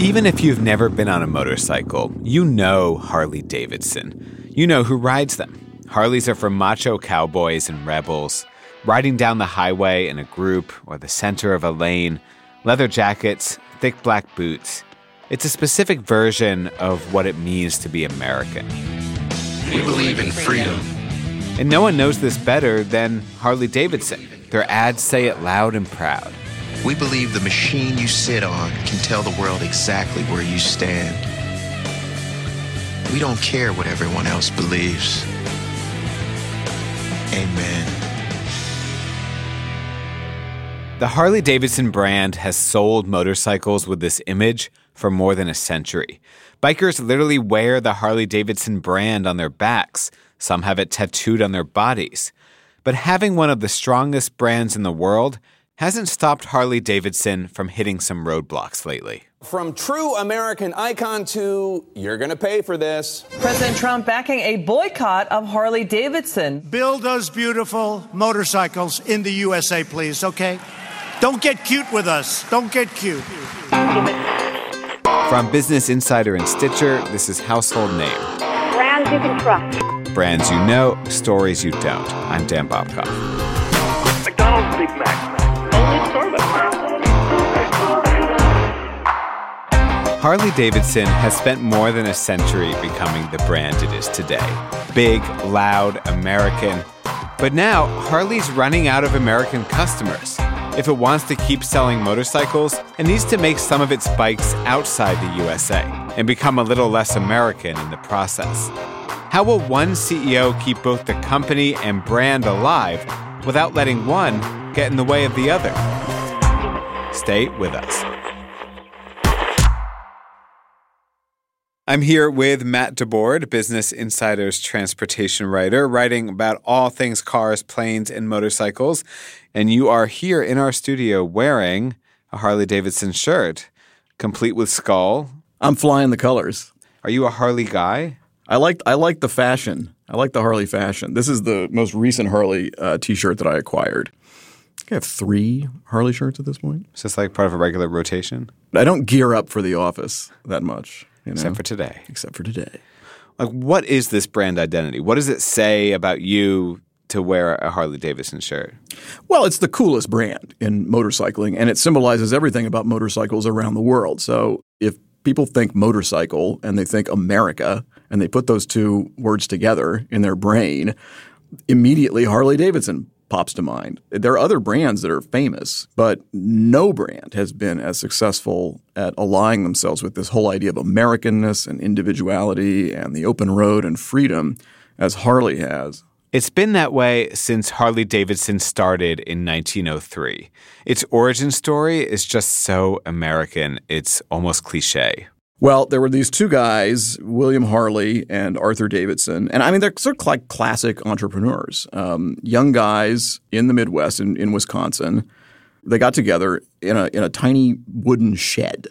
Even if you've never been on a motorcycle, you know Harley Davidson. You know who rides them. Harleys are for macho cowboys and rebels, riding down the highway in a group or the center of a lane, leather jackets, thick black boots. It's a specific version of what it means to be American. We believe in freedom. And no one knows this better than Harley Davidson. Their ads say it loud and proud. We believe the machine you sit on can tell the world exactly where you stand. We don't care what everyone else believes. Amen. The Harley Davidson brand has sold motorcycles with this image for more than a century. Bikers literally wear the Harley Davidson brand on their backs, some have it tattooed on their bodies. But having one of the strongest brands in the world hasn't stopped Harley Davidson from hitting some roadblocks lately. From true American icon to you're going to pay for this. President Trump backing a boycott of Harley Davidson. Build those beautiful motorcycles in the USA, please, okay? Don't get cute with us. Don't get cute. From Business Insider and Stitcher, this is Household Name. Brands you can trust. Brands you know, stories you don't. I'm Dan Bobkoff. McDonald's Big Mac. Harley Davidson has spent more than a century becoming the brand it is today. Big, loud, American. But now, Harley's running out of American customers. If it wants to keep selling motorcycles, it needs to make some of its bikes outside the USA and become a little less American in the process. How will one CEO keep both the company and brand alive without letting one get in the way of the other? Stay with us. I'm here with Matt DeBord, Business Insider's transportation writer, writing about all things cars, planes, and motorcycles. And you are here in our studio wearing a Harley Davidson shirt, complete with skull. I'm flying the colors. Are you a Harley guy? I like I like the fashion. I like the Harley fashion. This is the most recent Harley uh, T-shirt that I acquired. I have three Harley shirts at this point. Is this like part of a regular rotation? I don't gear up for the office that much. You know? Except for today. Except for today. Like, what is this brand identity? What does it say about you to wear a Harley Davidson shirt? Well, it's the coolest brand in motorcycling, and it symbolizes everything about motorcycles around the world. So if people think motorcycle and they think America, and they put those two words together in their brain, immediately Harley Davidson pops to mind. There are other brands that are famous, but no brand has been as successful at aligning themselves with this whole idea of Americanness and individuality and the open road and freedom as Harley has. It's been that way since Harley Davidson started in 1903. Its origin story is just so American, it's almost cliche. Well, there were these two guys, William Harley and Arthur Davidson. And I mean, they're sort of like classic entrepreneurs, um, young guys in the Midwest, in, in Wisconsin. They got together in a, in a tiny wooden shed,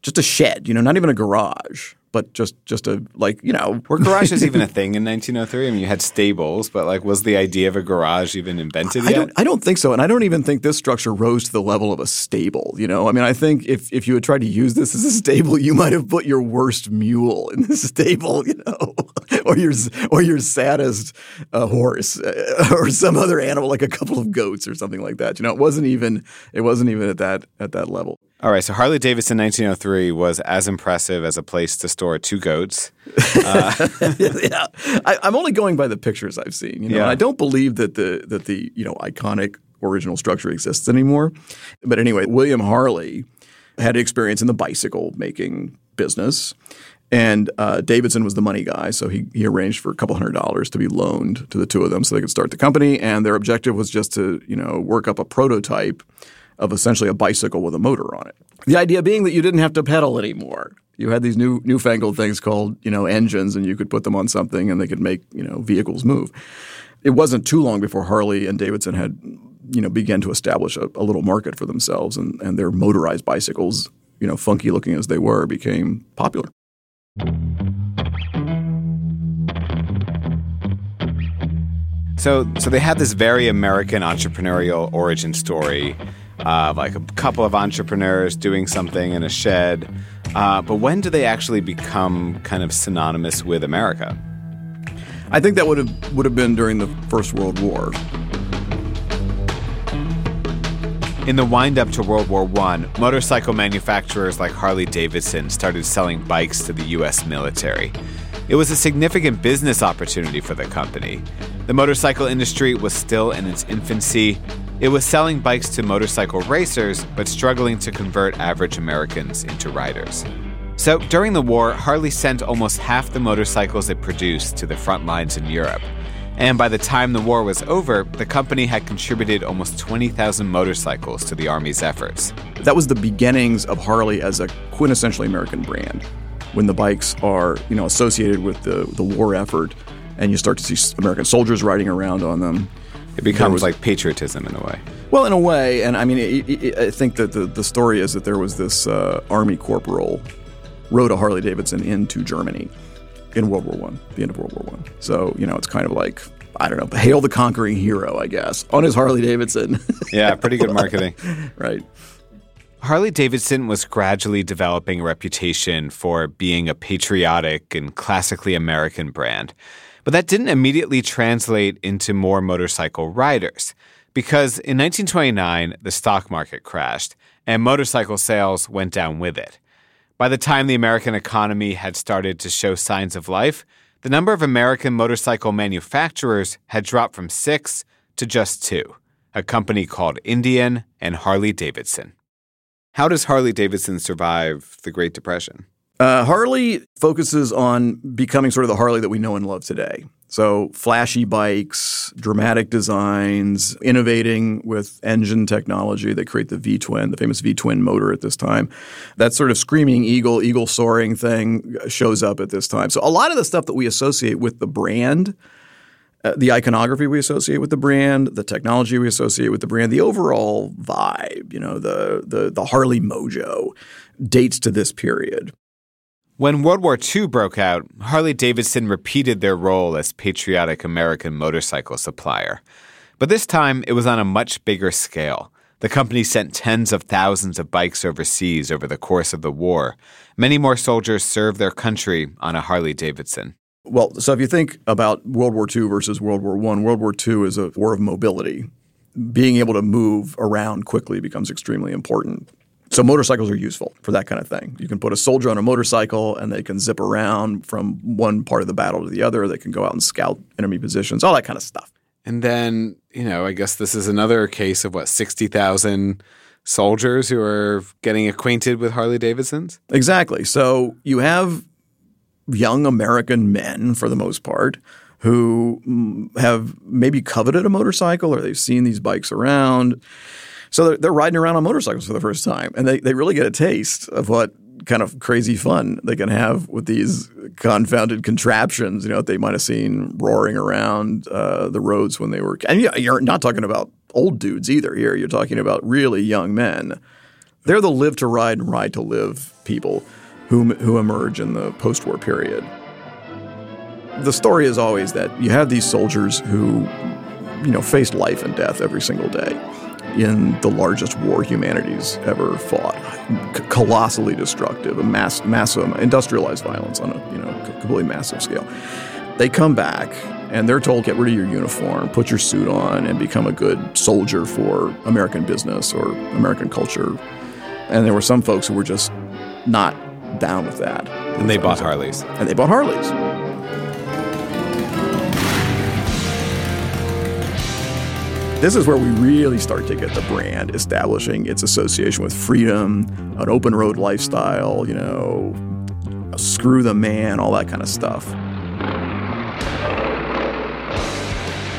just a shed, you know, not even a garage but just just a like you know. Were garages even a thing in 1903 i mean you had stables but like was the idea of a garage even invented I yet? don't, I don't think so and i don't even think this structure rose to the level of a stable you know? I mean i think if, if you had tried to use this as a stable you might have put your worst mule in the stable you know? Or your or your saddest uh, horse uh, or some other animal like a couple of goats or something like that. You know, it wasn't even it wasn't even at that at that level. All right, so Harley Davidson 1903 was as impressive as a place to store two goats. Uh, yeah, I, am only going by the pictures I've seen. You know, yeah. I don't believe that the that the you know iconic original structure exists anymore. But anyway, William Harley had experience in the bicycle making business. And uh, Davidson was the money guy, so he, he arranged for a couple hundred dollars to be loaned to the two of them so they could start the company. And their objective was just to, you know, work up a prototype of essentially a bicycle with a motor on it. The idea being that you didn't have to pedal anymore. You had these new newfangled things called, you know, engines, and you could put them on something and they could make, you know, vehicles move. It wasn't too long before Harley and Davidson had, you know, began to establish a, a little market for themselves, and, and their motorized bicycles, you know, funky looking as they were, became popular. So, so they had this very American entrepreneurial origin story of like a couple of entrepreneurs doing something in a shed. Uh, but when do they actually become kind of synonymous with America? I think that would have would have been during the First World War. In the wind up to World War I, motorcycle manufacturers like Harley Davidson started selling bikes to the U.S. military. It was a significant business opportunity for the company. The motorcycle industry was still in its infancy. It was selling bikes to motorcycle racers, but struggling to convert average Americans into riders. So during the war, Harley sent almost half the motorcycles it produced to the front lines in Europe. And by the time the war was over, the company had contributed almost 20,000 motorcycles to the Army's efforts. That was the beginnings of Harley as a quintessentially American brand. When the bikes are, you know, associated with the, the war effort and you start to see American soldiers riding around on them. It becomes was, like patriotism in a way. Well, in a way, and I mean, it, it, I think that the, the story is that there was this uh, army corporal rode a Harley Davidson into Germany in World War One, the end of World War One. So you know, it's kind of like I don't know, hail the conquering hero, I guess, on his Harley Davidson. yeah, pretty good marketing. right. Harley Davidson was gradually developing a reputation for being a patriotic and classically American brand. But that didn't immediately translate into more motorcycle riders. Because in 1929, the stock market crashed and motorcycle sales went down with it. By the time the American economy had started to show signs of life, the number of American motorcycle manufacturers had dropped from six to just two a company called Indian and Harley Davidson. How does Harley Davidson survive the Great Depression? Uh, Harley focuses on becoming sort of the Harley that we know and love today. So, flashy bikes, dramatic designs, innovating with engine technology. They create the V twin, the famous V twin motor at this time. That sort of screaming eagle, eagle soaring thing shows up at this time. So, a lot of the stuff that we associate with the brand, uh, the iconography we associate with the brand, the technology we associate with the brand, the overall vibe, you know, the the, the Harley mojo dates to this period. When World War II broke out, Harley Davidson repeated their role as patriotic American motorcycle supplier. But this time, it was on a much bigger scale. The company sent tens of thousands of bikes overseas over the course of the war. Many more soldiers served their country on a Harley Davidson. Well, so if you think about World War II versus World War I, World War II is a war of mobility. Being able to move around quickly becomes extremely important. So motorcycles are useful for that kind of thing. You can put a soldier on a motorcycle and they can zip around from one part of the battle to the other. They can go out and scout enemy positions, all that kind of stuff. And then, you know, I guess this is another case of what, 60,000 soldiers who are getting acquainted with Harley Davidsons? Exactly. So you have young American men, for the most part, who mm, have maybe coveted a motorcycle or they've seen these bikes around so they're, they're riding around on motorcycles for the first time, and they, they really get a taste of what kind of crazy fun they can have with these confounded contraptions, you know, that they might have seen roaring around uh, the roads when they were. And you're not talking about old dudes either here. You're talking about really young men. They're the live to ride and ride to live people who, who emerge in the post war period. The story is always that you have these soldiers who, you know, faced life and death every single day in the largest war humanity's ever fought. C- colossally destructive, a mass, massive, um, industrialized violence on a you know completely massive scale. They come back and they're told, get rid of your uniform, put your suit on, and become a good soldier for American business or American culture. And there were some folks who were just not down with that. And they bought Harleys. And they bought Harleys. This is where we really start to get the brand establishing its association with freedom, an open road lifestyle, you know, screw the man, all that kind of stuff.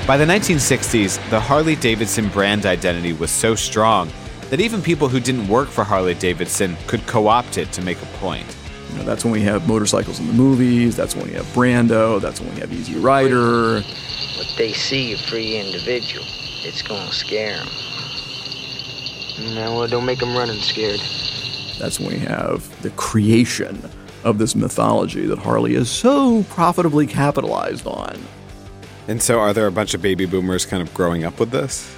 By the 1960s, the Harley Davidson brand identity was so strong that even people who didn't work for Harley Davidson could co opt it to make a point. You know, that's when we have motorcycles in the movies, that's when we have Brando, that's when we have Easy Rider. What they see a free individual, it's going to scare them. No, well, don't make them running scared. That's when we have the creation of this mythology that Harley is so profitably capitalized on. And so, are there a bunch of baby boomers kind of growing up with this?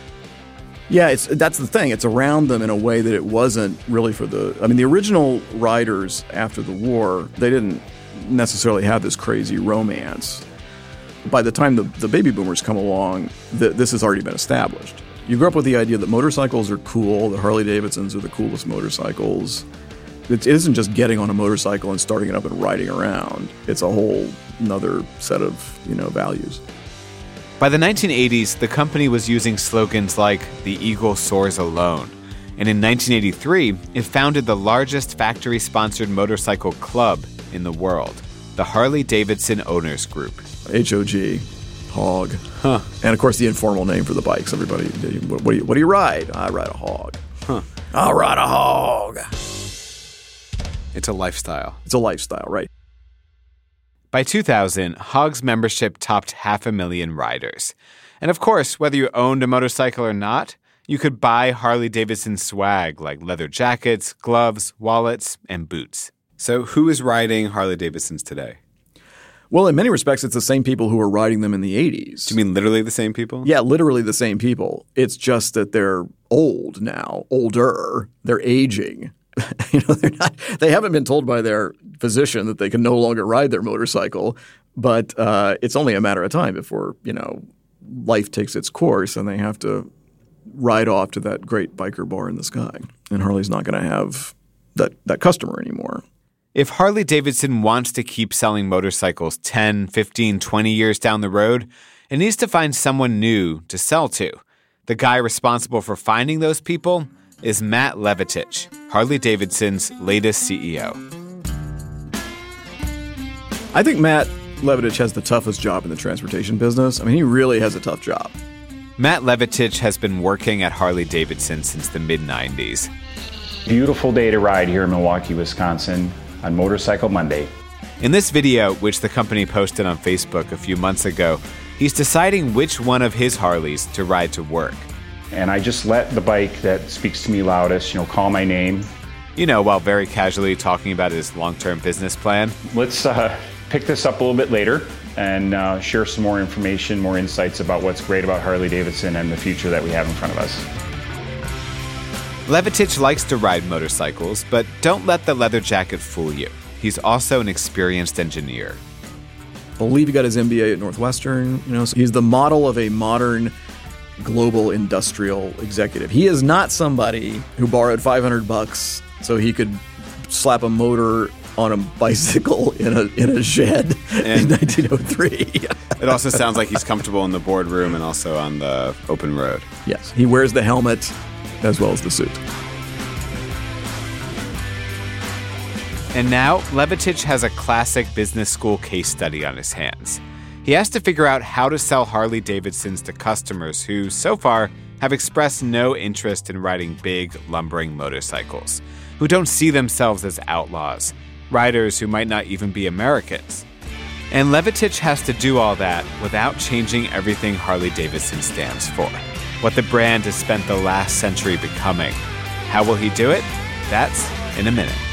Yeah, it's that's the thing. It's around them in a way that it wasn't really for the. I mean, the original riders after the war, they didn't necessarily have this crazy romance. By the time the, the baby boomers come along, the, this has already been established. You grew up with the idea that motorcycles are cool, the Harley Davidsons are the coolest motorcycles. It isn't just getting on a motorcycle and starting it up and riding around. It's a whole another set of you know values. By the 1980s, the company was using slogans like the eagle soars alone. And in 1983, it founded the largest factory sponsored motorcycle club in the world, the Harley Davidson Owners Group. HOG, hog. Huh. And of course, the informal name for the bikes. Everybody, what, what, do, you, what do you ride? I ride a hog. Huh. I'll ride a hog. It's a lifestyle. It's a lifestyle, right? By 2000, Hog's membership topped half a million riders. And of course, whether you owned a motorcycle or not, you could buy Harley Davidson swag like leather jackets, gloves, wallets, and boots. So, who is riding Harley Davidsons today? Well, in many respects, it's the same people who were riding them in the 80s. Do you mean literally the same people? Yeah, literally the same people. It's just that they're old now, older, they're aging. you know, they're not. They haven't been told by their physician that they can no longer ride their motorcycle, but uh, it's only a matter of time before you know life takes its course and they have to ride off to that great biker bar in the sky. And Harley's not going to have that that customer anymore. If Harley Davidson wants to keep selling motorcycles 10, 15, 20 years down the road, it needs to find someone new to sell to. The guy responsible for finding those people is Matt Levatich, Harley Davidson's latest CEO. I think Matt Levatich has the toughest job in the transportation business. I mean, he really has a tough job. Matt Levatich has been working at Harley Davidson since the mid 90s. Beautiful day to ride here in Milwaukee, Wisconsin on Motorcycle Monday. In this video, which the company posted on Facebook a few months ago, he's deciding which one of his Harleys to ride to work and I just let the bike that speaks to me loudest, you know, call my name. You know, while very casually talking about his long term business plan. Let's uh, pick this up a little bit later and uh, share some more information, more insights about what's great about Harley Davidson and the future that we have in front of us. Levatich likes to ride motorcycles, but don't let the leather jacket fool you. He's also an experienced engineer. I believe he got his MBA at Northwestern. You know, so he's the model of a modern global industrial executive. He is not somebody who borrowed 500 bucks so he could slap a motor on a bicycle in a in a shed and in 1903. it also sounds like he's comfortable in the boardroom and also on the open road. Yes, he wears the helmet as well as the suit. And now, Levatich has a classic business school case study on his hands. He has to figure out how to sell Harley Davidsons to customers who, so far, have expressed no interest in riding big, lumbering motorcycles, who don't see themselves as outlaws, riders who might not even be Americans. And Levatich has to do all that without changing everything Harley Davidson stands for, what the brand has spent the last century becoming. How will he do it? That's in a minute.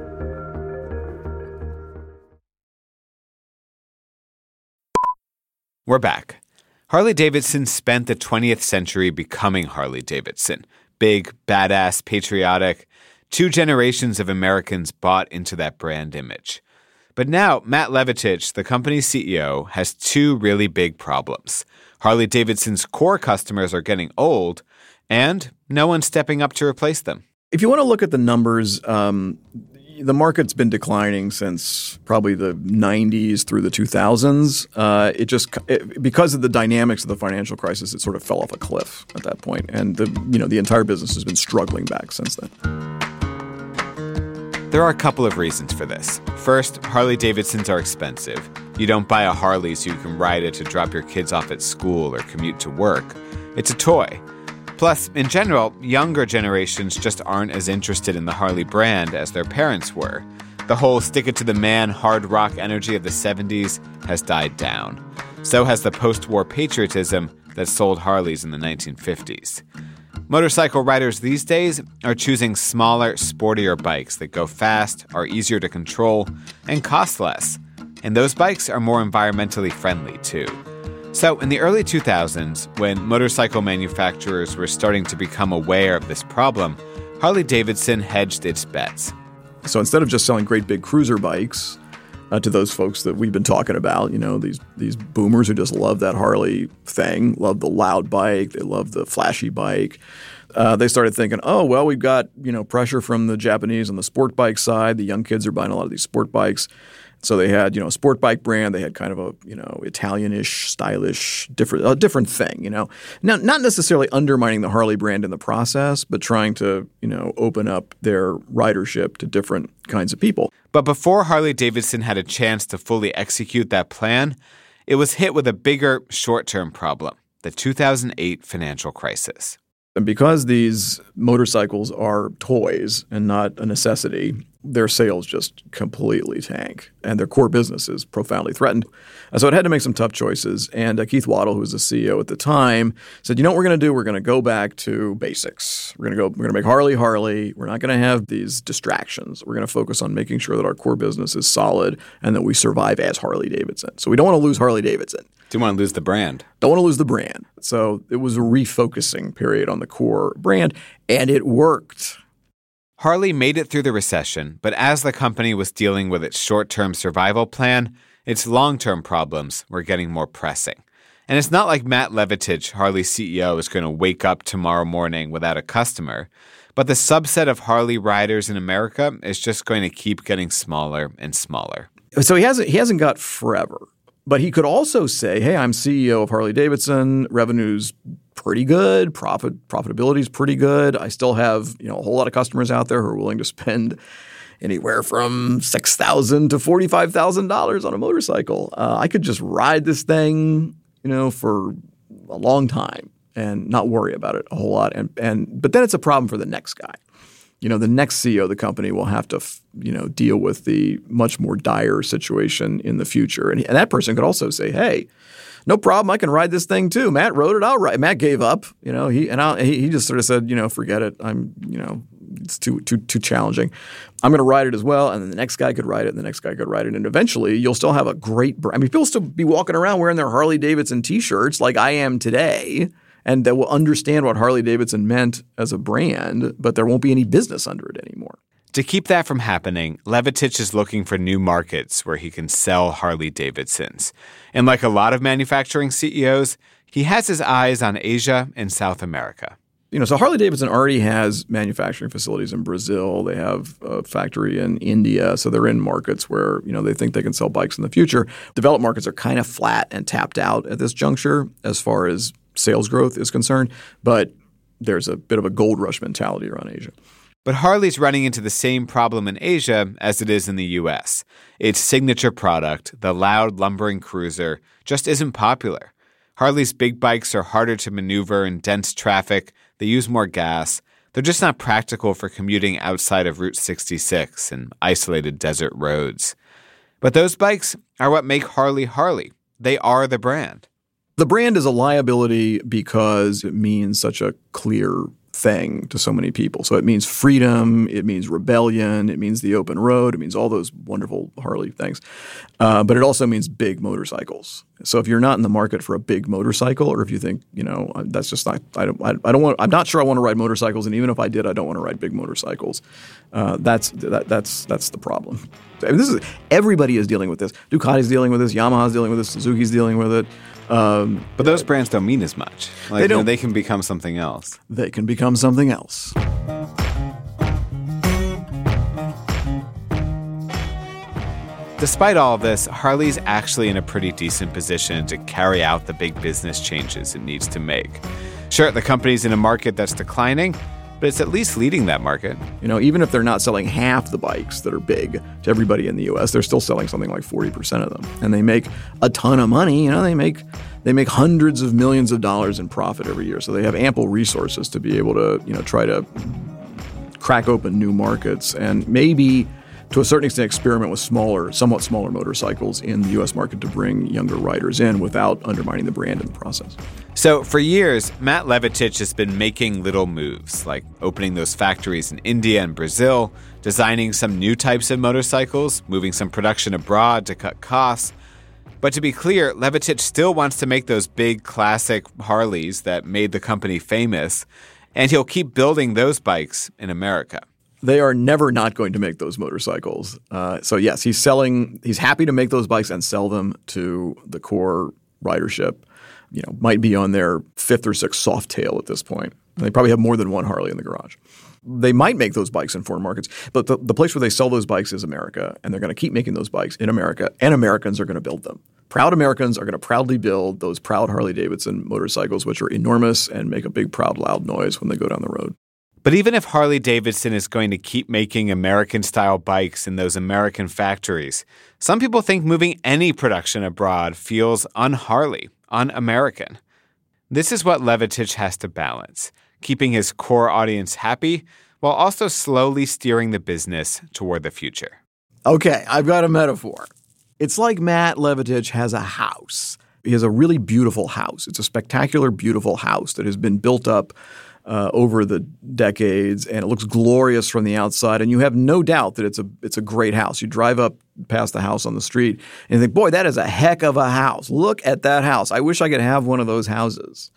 We're back. Harley Davidson spent the 20th century becoming Harley Davidson. Big, badass, patriotic. Two generations of Americans bought into that brand image. But now, Matt Levatich, the company's CEO, has two really big problems. Harley Davidson's core customers are getting old, and no one's stepping up to replace them. If you want to look at the numbers, um, the market's been declining since probably the 90s through the 2000s. Uh, it just it, because of the dynamics of the financial crisis, it sort of fell off a cliff at that point, and the you know the entire business has been struggling back since then. There are a couple of reasons for this. First, Harley Davidsons are expensive. You don't buy a Harley so you can ride it to drop your kids off at school or commute to work. It's a toy. Plus, in general, younger generations just aren't as interested in the Harley brand as their parents were. The whole stick it to the man hard rock energy of the 70s has died down. So has the post war patriotism that sold Harleys in the 1950s. Motorcycle riders these days are choosing smaller, sportier bikes that go fast, are easier to control, and cost less. And those bikes are more environmentally friendly too. So, in the early 2000s, when motorcycle manufacturers were starting to become aware of this problem, Harley Davidson hedged its bets. So, instead of just selling great big cruiser bikes, uh, to those folks that we've been talking about. You know, these these boomers who just love that Harley thing, love the loud bike, they love the flashy bike. Uh, they started thinking, oh well, we've got you know pressure from the Japanese on the sport bike side. The young kids are buying a lot of these sport bikes. So they had, you know, a sport bike brand. They had kind of a, you know, Italianish, stylish, different, a different thing. You know, now not necessarily undermining the Harley brand in the process, but trying to, you know, open up their ridership to different kinds of people. But before Harley Davidson had a chance to fully execute that plan, it was hit with a bigger short-term problem: the 2008 financial crisis. And because these motorcycles are toys and not a necessity, their sales just completely tank and their core business is profoundly threatened. So it had to make some tough choices. And uh, Keith Wandell, who was the CEO at the time, said, "You know what we're going to do? We're going to go back to basics. We're going to go. We're going to make Harley Harley. We're not going to have these distractions. We're going to focus on making sure that our core business is solid and that we survive as Harley Davidson. So we don't want to lose Harley Davidson. Don't want to lose the brand? Don't want to lose the brand. So it was a refocusing period on the core brand, and it worked." Harley made it through the recession, but as the company was dealing with its short term survival plan, its long term problems were getting more pressing. And it's not like Matt Levatich, Harley's CEO, is going to wake up tomorrow morning without a customer, but the subset of Harley riders in America is just going to keep getting smaller and smaller. So he hasn't he hasn't got forever. But he could also say, "Hey, I'm CEO of Harley Davidson. Revenue's pretty good. Profit profitability is pretty good. I still have you know a whole lot of customers out there who are willing to spend anywhere from six thousand to forty five thousand dollars on a motorcycle. Uh, I could just ride this thing, you know, for a long time and not worry about it a whole lot. And and but then it's a problem for the next guy. You know, the next CEO of the company will have to, you know, deal with the much more dire situation in the future. And, and that person could also say, "Hey, no problem. I can ride this thing too. Matt wrote it. I'll ride. Matt gave up. You know, he and I, he, just sort of said, you know, forget it. I'm, you know, it's too too too challenging. I'm going to ride it as well, and then the next guy could ride it, and the next guy could ride it, and eventually you'll still have a great. I mean, people still be walking around wearing their Harley Davidson T-shirts like I am today, and that will understand what Harley Davidson meant as a brand, but there won't be any business under it anymore. To keep that from happening, Levatich is looking for new markets where he can sell Harley Davidsons. And like a lot of manufacturing CEOs, he has his eyes on Asia and South America. You know, so Harley Davidson already has manufacturing facilities in Brazil. They have a factory in India. So they're in markets where, you know, they think they can sell bikes in the future. Developed markets are kind of flat and tapped out at this juncture as far as sales growth is concerned. But there's a bit of a gold rush mentality around Asia. But Harley's running into the same problem in Asia as it is in the US. Its signature product, the loud, lumbering cruiser, just isn't popular. Harley's big bikes are harder to maneuver in dense traffic, they use more gas. They're just not practical for commuting outside of Route 66 and isolated desert roads. But those bikes are what make Harley Harley. They are the brand. The brand is a liability because it means such a clear thing to so many people. So it means freedom, it means rebellion, it means the open road, it means all those wonderful Harley things. Uh, but it also means big motorcycles. So if you're not in the market for a big motorcycle, or if you think you know uh, that's just not, I don't, I, I don't want, I'm not sure I want to ride motorcycles, and even if I did, I don't want to ride big motorcycles. Uh, that's that, that's that's the problem. I mean, this is everybody is dealing with this. Ducati's dealing with this, Yamaha's dealing with this, Suzuki's dealing with it. Um, but those brands don't mean as much. Like, they don't. You know, they can become something else. They can become something else. Despite all of this, Harley's actually in a pretty decent position to carry out the big business changes it needs to make. Sure, the company's in a market that's declining, but it's at least leading that market. You know, even if they're not selling half the bikes that are big to everybody in the US, they're still selling something like 40% of them. And they make a ton of money, you know, they make they make hundreds of millions of dollars in profit every year. So they have ample resources to be able to, you know, try to crack open new markets and maybe to a certain extent experiment with smaller, somewhat smaller motorcycles in the US market to bring younger riders in without undermining the brand in the process. So, for years, Matt Levatich has been making little moves, like opening those factories in India and Brazil, designing some new types of motorcycles, moving some production abroad to cut costs. But to be clear, Levatich still wants to make those big classic Harleys that made the company famous, and he'll keep building those bikes in America they are never not going to make those motorcycles. Uh, so yes, he's selling. He's happy to make those bikes and sell them to the core ridership. You know, might be on their fifth or sixth Softail at this point. And they probably have more than one Harley in the garage. They might make those bikes in foreign markets, but the, the place where they sell those bikes is America, and they're going to keep making those bikes in America, and Americans are going to build them. Proud Americans are going to proudly build those proud Harley Davidson motorcycles, which are enormous and make a big, proud, loud noise when they go down the road. But even if Harley Davidson is going to keep making American style bikes in those American factories, some people think moving any production abroad feels un Harley, un American. This is what Levatich has to balance, keeping his core audience happy while also slowly steering the business toward the future. Okay, I've got a metaphor. It's like Matt Levatich has a house. He has a really beautiful house. It's a spectacular, beautiful house that has been built up uh, over the decades, and it looks glorious from the outside. And you have no doubt that it's a it's a great house. You drive up past the house on the street and you think, boy, that is a heck of a house. Look at that house. I wish I could have one of those houses.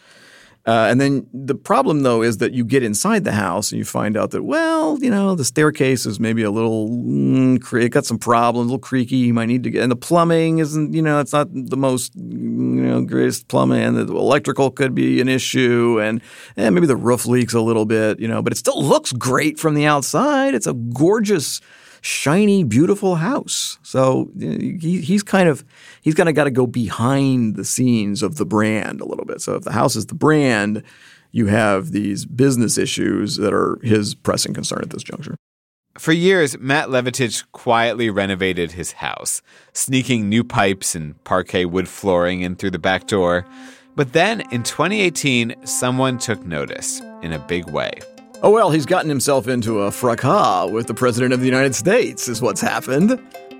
Uh, and then the problem, though, is that you get inside the house and you find out that, well, you know, the staircase is maybe a little, mm, it got some problems, a little creaky. You might need to get, and the plumbing isn't, you know, it's not the most, you know, greatest plumbing. And the electrical could be an issue, and, and maybe the roof leaks a little bit, you know, but it still looks great from the outside. It's a gorgeous shiny, beautiful house. So he, he's kind of he's kind of got to go behind the scenes of the brand a little bit. So if the house is the brand, you have these business issues that are his pressing concern at this juncture. For years, Matt Levatich quietly renovated his house, sneaking new pipes and parquet wood flooring in through the back door. But then in 2018, someone took notice in a big way. Oh, well, he's gotten himself into a fracas with the President of the United States, is what's happened.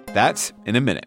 That's in a minute.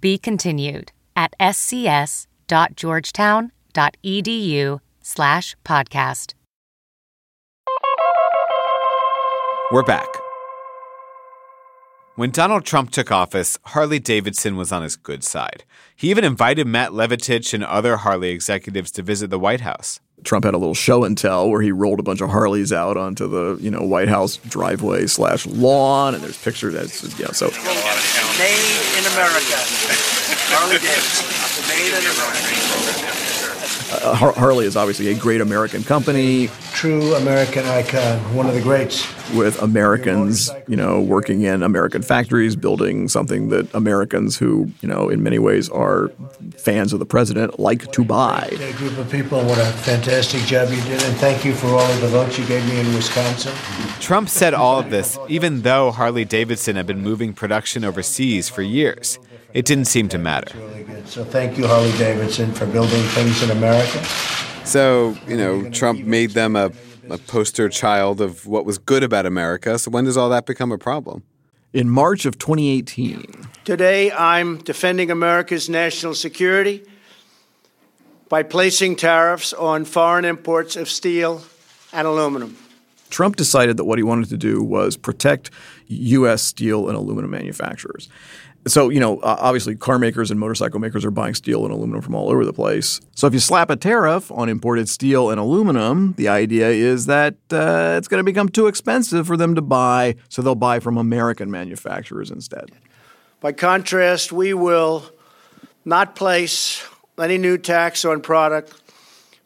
Be continued at scs.georgetown.edu slash podcast. We're back. When Donald Trump took office, Harley Davidson was on his good side. He even invited Matt Levatich and other Harley executives to visit the White House. Trump had a little show and tell where he rolled a bunch of Harleys out onto the you know White House driveway slash lawn, and there's pictures. That's you know so. Made in America. Harley Davidson. Made in America. Uh, Har- Harley is obviously a great American company True American icon. One of the greats. with Americans, you know, working in American factories, building something that Americans who, you know, in many ways are fans of the president like to buy. A group of people. What a fantastic job you did. And thank you for all of the votes you gave me in Wisconsin. Trump said all of this even though Harley Davidson had been moving production overseas for years. It didn't seem to matter. Really. So thank you, Harley Davidson, for building things in America. So, you know, Trump made them a, a poster child of what was good about America. So when does all that become a problem? In March of 2018, Today, I'm defending America's national security by placing tariffs on foreign imports of steel and aluminum. Trump decided that what he wanted to do was protect U.S. steel and aluminum manufacturers. So, you know, obviously car makers and motorcycle makers are buying steel and aluminum from all over the place. So, if you slap a tariff on imported steel and aluminum, the idea is that uh, it's going to become too expensive for them to buy, so they'll buy from American manufacturers instead. By contrast, we will not place any new tax on product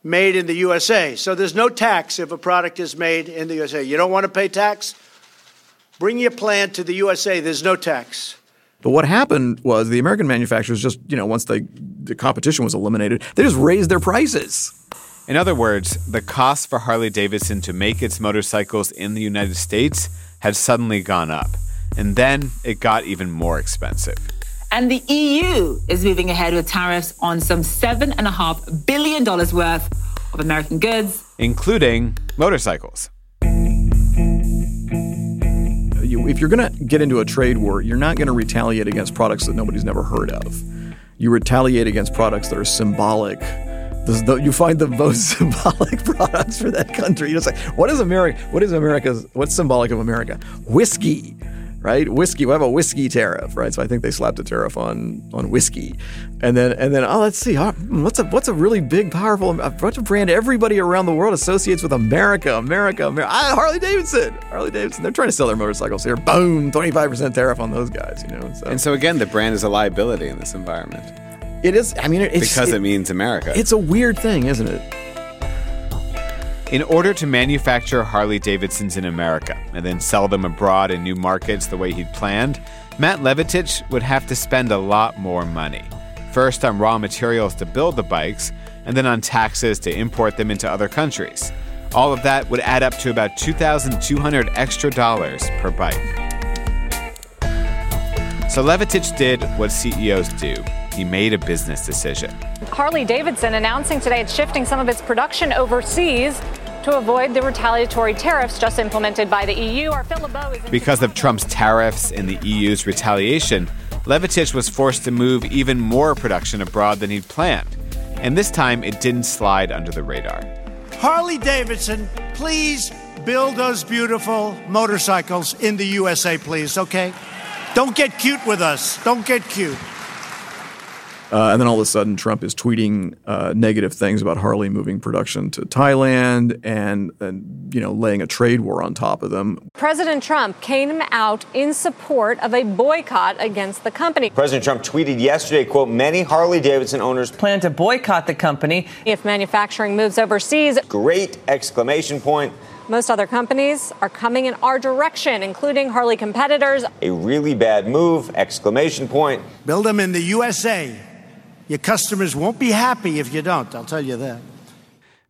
made in the USA. So there's no tax if a product is made in the USA. You don't want to pay tax? Bring your plant to the USA. There's no tax. But what happened was the American manufacturers just, you know, once they, the competition was eliminated, they just raised their prices. In other words, the cost for Harley Davidson to make its motorcycles in the United States had suddenly gone up. And then it got even more expensive. And the EU is moving ahead with tariffs on some $7.5 billion worth of American goods. including motorcycles. If you're going to get into a trade war, you're not going to retaliate against products that nobody's never heard of. You retaliate against products that are symbolic. You find the most symbolic products for that country. You know, what is America? What is America's? What's symbolic of America? Whiskey, right? Whiskey. We have a whiskey tariff, right? So I think they slapped a tariff on on whiskey, and then and then oh, let's see, oh, what's a what's a really big, powerful, what's a brand everybody around the world associates with America, America, America? Ah, Harley Davidson, Harley Davidson. They're trying to sell their motorcycles here. Boom, twenty five percent tariff on those guys. You know, so. And so again, the brand is a liability in this environment. It is. I mean, it's because it, means America. It's a weird thing, isn't it? In order to manufacture Harley Davidsons in America and then sell them abroad in new markets the way he'd planned, Matt Levatich would have to spend a lot more money. First on raw materials to build the bikes, and then on taxes to import them into other countries. All of that would add up to about 2,200 extra dollars per bike. So Levatich did what CEOs do. He made a business decision. Harley Davidson announcing today it's shifting some of its production overseas to avoid the retaliatory tariffs just implemented by the EU. Our Phil is Because of Trump's tariffs and the EU's retaliation, Levatich was forced to move even more production abroad than he'd planned. And this time, it didn't slide under the radar. Harley Davidson, please build those beautiful motorcycles in the USA, please, okay? Don't get cute with us. Don't get cute. Uh, and then all of a sudden, Trump is tweeting uh, negative things about Harley moving production to Thailand and, and, you know, laying a trade war on top of them. President Trump came out in support of a boycott against the company. President Trump tweeted yesterday, quote, many Harley Davidson owners plan to boycott the company if manufacturing moves overseas. Great exclamation point. Most other companies are coming in our direction, including Harley competitors. A really bad move, exclamation point. Build them in the USA. Your customers won't be happy if you don't, I'll tell you that.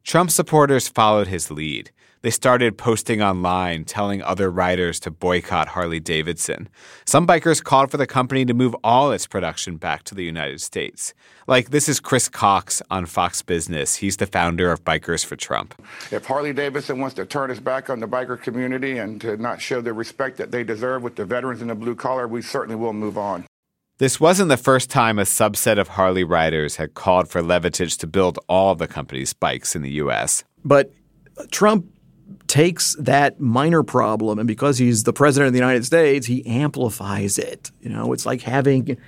Trump supporters followed his lead. They started posting online telling other riders to boycott Harley Davidson. Some bikers called for the company to move all its production back to the United States. Like, this is Chris Cox on Fox Business. He's the founder of Bikers for Trump. If Harley Davidson wants to turn its back on the biker community and to not show the respect that they deserve with the veterans and the blue collar, we certainly will move on. This wasn't the first time a subset of Harley riders had called for Levatich to build all the company's bikes in the U.S. But Trump takes that minor problem and because he's the president of the United States, he amplifies it. You know, it's like having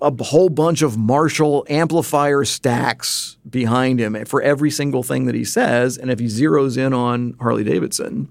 a whole bunch of Marshall amplifier stacks behind him for every single thing that he says. And if he zeroes in on Harley Davidson,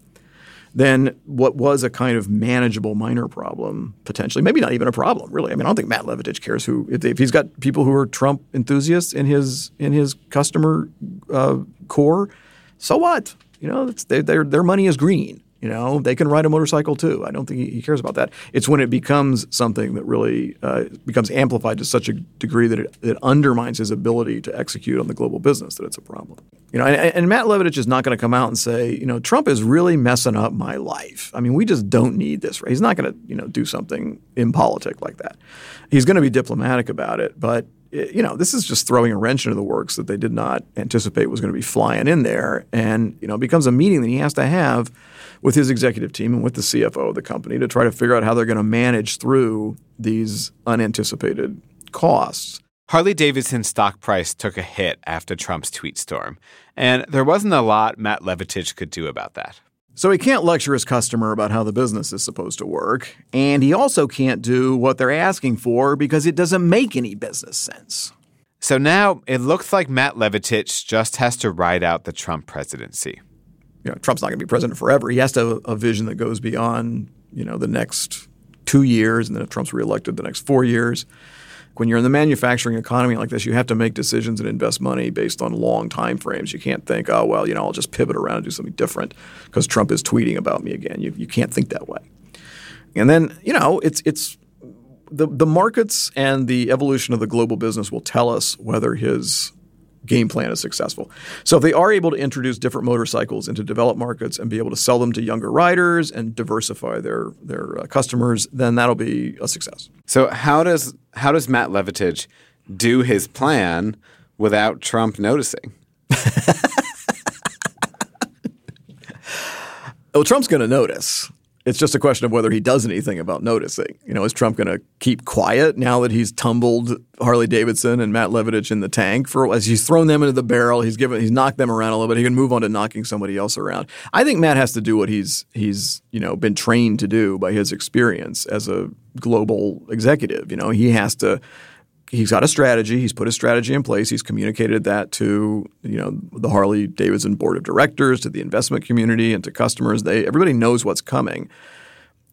then what was a kind of manageable minor problem potentially, maybe not even a problem, really. I mean, I don't think Matt Levatich cares who if, if he's got people who are Trump enthusiasts in his in his customer uh, core. So what? You know, their their money is green. You know, they can ride a motorcycle too. I don't think he, cares about that. It's when it becomes something that really uh, becomes amplified to such a degree that it, it, undermines his ability to execute on the global business that it's a problem. You know, and, and Matt Levatich is not going to come out and say, you know, Trump is really messing up my life. I mean, we just don't need this. He's not going to, you know, do something impolitic like that. He's going to be diplomatic about it, but you know, this is just throwing a wrench into the works that they did not anticipate was going to be flying in there. And, you know, it becomes a meeting that he has to have with his executive team and with the CFO of the company to try to figure out how they're going to manage through these unanticipated costs. Harley Davidson stock price took a hit after Trump's tweet storm, and there wasn't a lot Matt Levatich could do about that. So he can't lecture his customer about how the business is supposed to work, and he also can't do what they're asking for because it doesn't make any business sense. So now it looks like Matt Levatich just has to ride out the Trump presidency you know, Trump's not going to be president forever. He has to have a vision that goes beyond, you know, the next two years, and then if Trump's reelected, the next four years. When you're in the manufacturing economy like this, you have to make decisions and invest money based on long time frames. You can't think, oh well, you know, I'll just pivot around and do something different because Trump is tweeting about me again. You, you can't think that way. And then, you know, it's it's the the markets and the evolution of the global business will tell us whether his game plan is successful. So if they are able to introduce different motorcycles into developed markets and be able to sell them to younger riders and diversify their their uh, customers, then that'll be a success. So how does how does Matt Levatich do his plan without Trump noticing? well, Trump's going to notice. It's just a question of whether he does anything about noticing. You know, is Trump going to keep quiet now that he's tumbled Harley Davidson and Matt Levatich in the tank for as he's thrown them into the barrel, he's given he's knocked them around a little bit. He can move on to knocking somebody else around. I think Matt has to do what he's he's, you know, been trained to do by his experience as a global executive. You know, he has to he's got a strategy. He's put a strategy in place. He's communicated that to you know the Harley Davidson board of directors, to the investment community, and to customers. They everybody knows what's coming.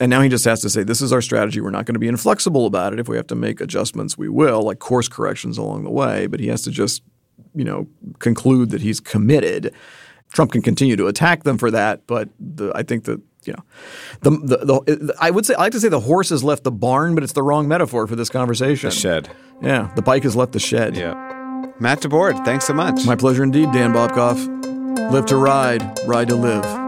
And now he just has to say, this is our strategy. We're not going to be inflexible about it. If we have to make adjustments, we will, like course corrections along the way. But he has to just, you know, conclude that he's committed. Trump can continue to attack them for that, but the, I think that you know, the, the, the I would say I like to say the horse has left the barn, but it's the wrong metaphor for this conversation. The shed. Yeah, the bike has left the shed. Yeah. Matt DeBord, thanks so much. My pleasure indeed, Dan Bobkoff. Live to ride, ride to live.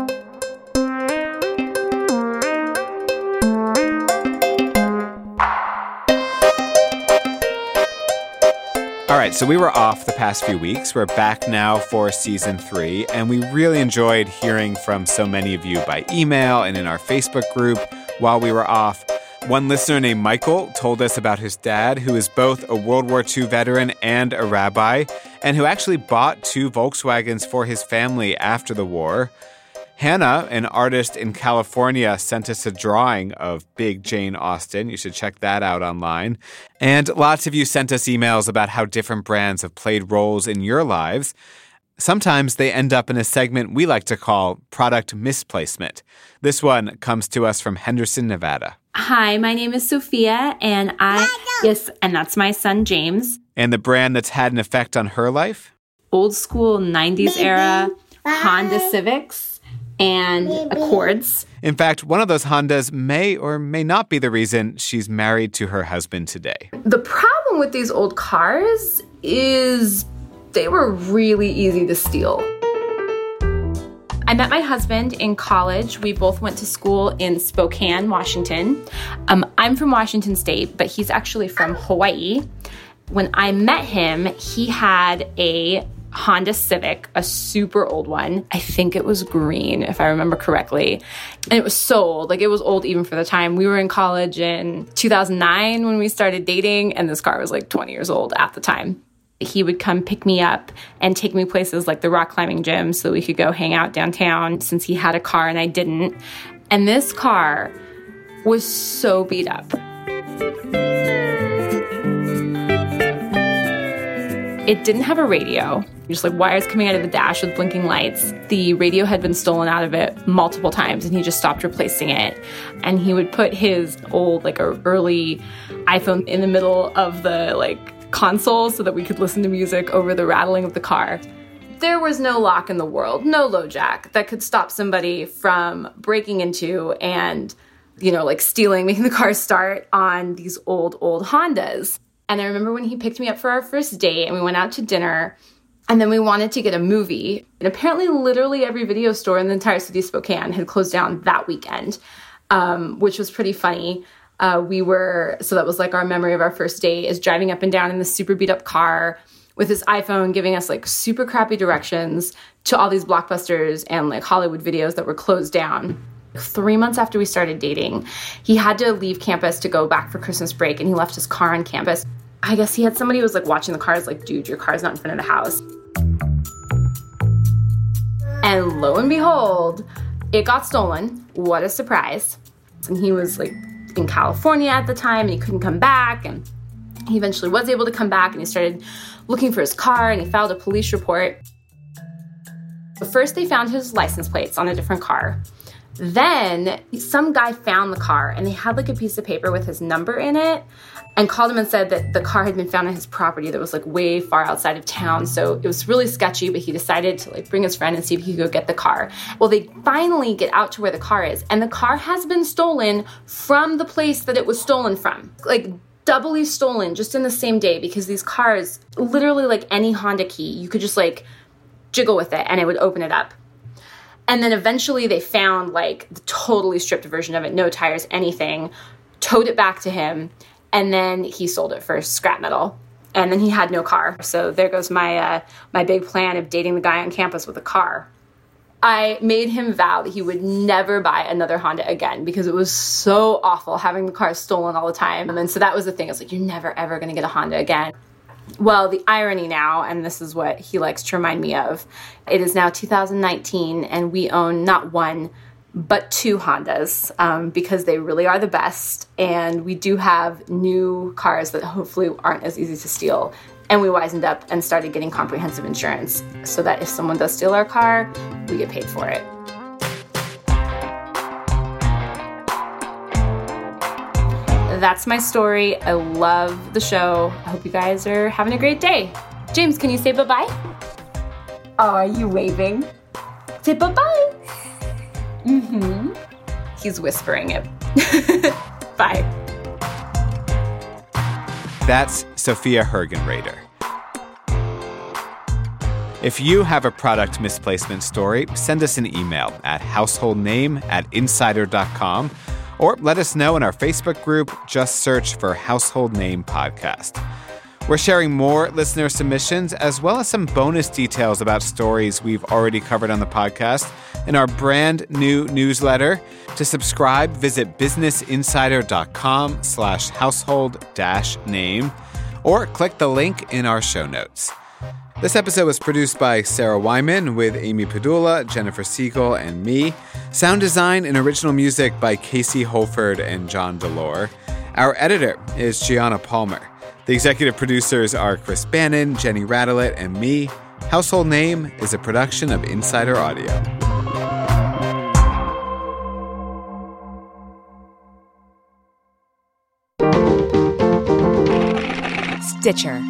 Right, so we were off the past few weeks. We're back now for season three, and we really enjoyed hearing from so many of you by email and in our Facebook group while we were off. One listener named Michael told us about his dad, who is both a World War II veteran and a rabbi, and who actually bought two Volkswagens for his family after the war. Hannah, an artist in California, sent us a drawing of Big Jane Austen. You should check that out online. And lots of you sent us emails about how different brands have played roles in your lives. Sometimes they end up in a segment we like to call product misplacement. This one comes to us from Henderson, Nevada. Hi, my name is Sophia, and I, yes, and that's my son James. And the brand that's had an effect on her life? Old school 90s era Honda Civics and Accords. In fact, one of those Hondas may or may not be the reason she's married to her husband today. The problem with these old cars is they were really easy to steal. I met my husband in college. We both went to school in Spokane, Washington. Um, I'm from Washington State, but he's actually from Hawaii. When I met him, he had a Honda Civic, a super old one. I think it was green, if I remember correctly. And it was so old. Like it was old even for the time. We were in college in 2009 when we started dating, and this car was like 20 years old at the time he would come pick me up and take me places like the rock climbing gym so we could go hang out downtown since he had a car and I didn't. And this car was so beat up. It didn't have a radio, just like wires coming out of the dash with blinking lights. The radio had been stolen out of it multiple times and he just stopped replacing it. And he would put his old, like, early iPhone in the middle of the, like, console so that we could listen to music over the rattling of the car. There was no lock in the world, no LoJack that could stop somebody from breaking into and, you know, like stealing, making the car start on these old, old Hondas. And I remember when he picked me up for our first date and we went out to dinner and then we wanted to get a movie. And apparently, literally every video store in the entire city of Spokane had closed down that weekend, um, which was pretty funny. Uh, we were so that was like our memory of our first date is driving up and down in this super beat up car with his iphone giving us like super crappy directions to all these blockbusters and like hollywood videos that were closed down. Three months after we started dating he had to leave campus to go back for christmas break and he left his car on campus. I guess he had somebody who was like watching the cars like dude your car's not in front of the house and lo and behold it got stolen what a surprise and he was like in California at the time and he couldn't come back. And he eventually was able to come back and he started looking for his car and he filed a police report. But first, they found his license plates on a different car. Then some guy found the car and they had like a piece of paper with his number in it and called him and said that the car had been found on his property that was like way far outside of town. So it was really sketchy, but he decided to like bring his friend and see if he could go get the car. Well, they finally get out to where the car is and the car has been stolen from the place that it was stolen from. Like doubly stolen just in the same day because these cars, literally like any Honda key, you could just like jiggle with it and it would open it up. And then eventually they found like the totally stripped version of it, no tires, anything, towed it back to him, and then he sold it for scrap metal. And then he had no car. So there goes my uh, my big plan of dating the guy on campus with a car. I made him vow that he would never buy another Honda again because it was so awful having the car stolen all the time. And then so that was the thing. It's like you're never ever going to get a Honda again. Well, the irony now, and this is what he likes to remind me of, it is now 2019 and we own not one, but two Hondas um, because they really are the best. And we do have new cars that hopefully aren't as easy to steal. And we wisened up and started getting comprehensive insurance so that if someone does steal our car, we get paid for it. that's my story. I love the show. I hope you guys are having a great day. James, can you say bye bye? Are you waving? Say bye bye. Mm hmm. He's whispering it. bye. That's Sophia Hergenrader. If you have a product misplacement story, send us an email at householdname at insider.com or let us know in our Facebook group. Just search for Household Name Podcast. We're sharing more listener submissions as well as some bonus details about stories we've already covered on the podcast in our brand new newsletter. To subscribe, visit businessinsider.com slash household dash name or click the link in our show notes. This episode was produced by Sarah Wyman with Amy Padula, Jennifer Siegel, and me. Sound design and original music by Casey Holford and John Delore. Our editor is Gianna Palmer. The executive producers are Chris Bannon, Jenny Radelet, and me. Household Name is a production of Insider Audio. Stitcher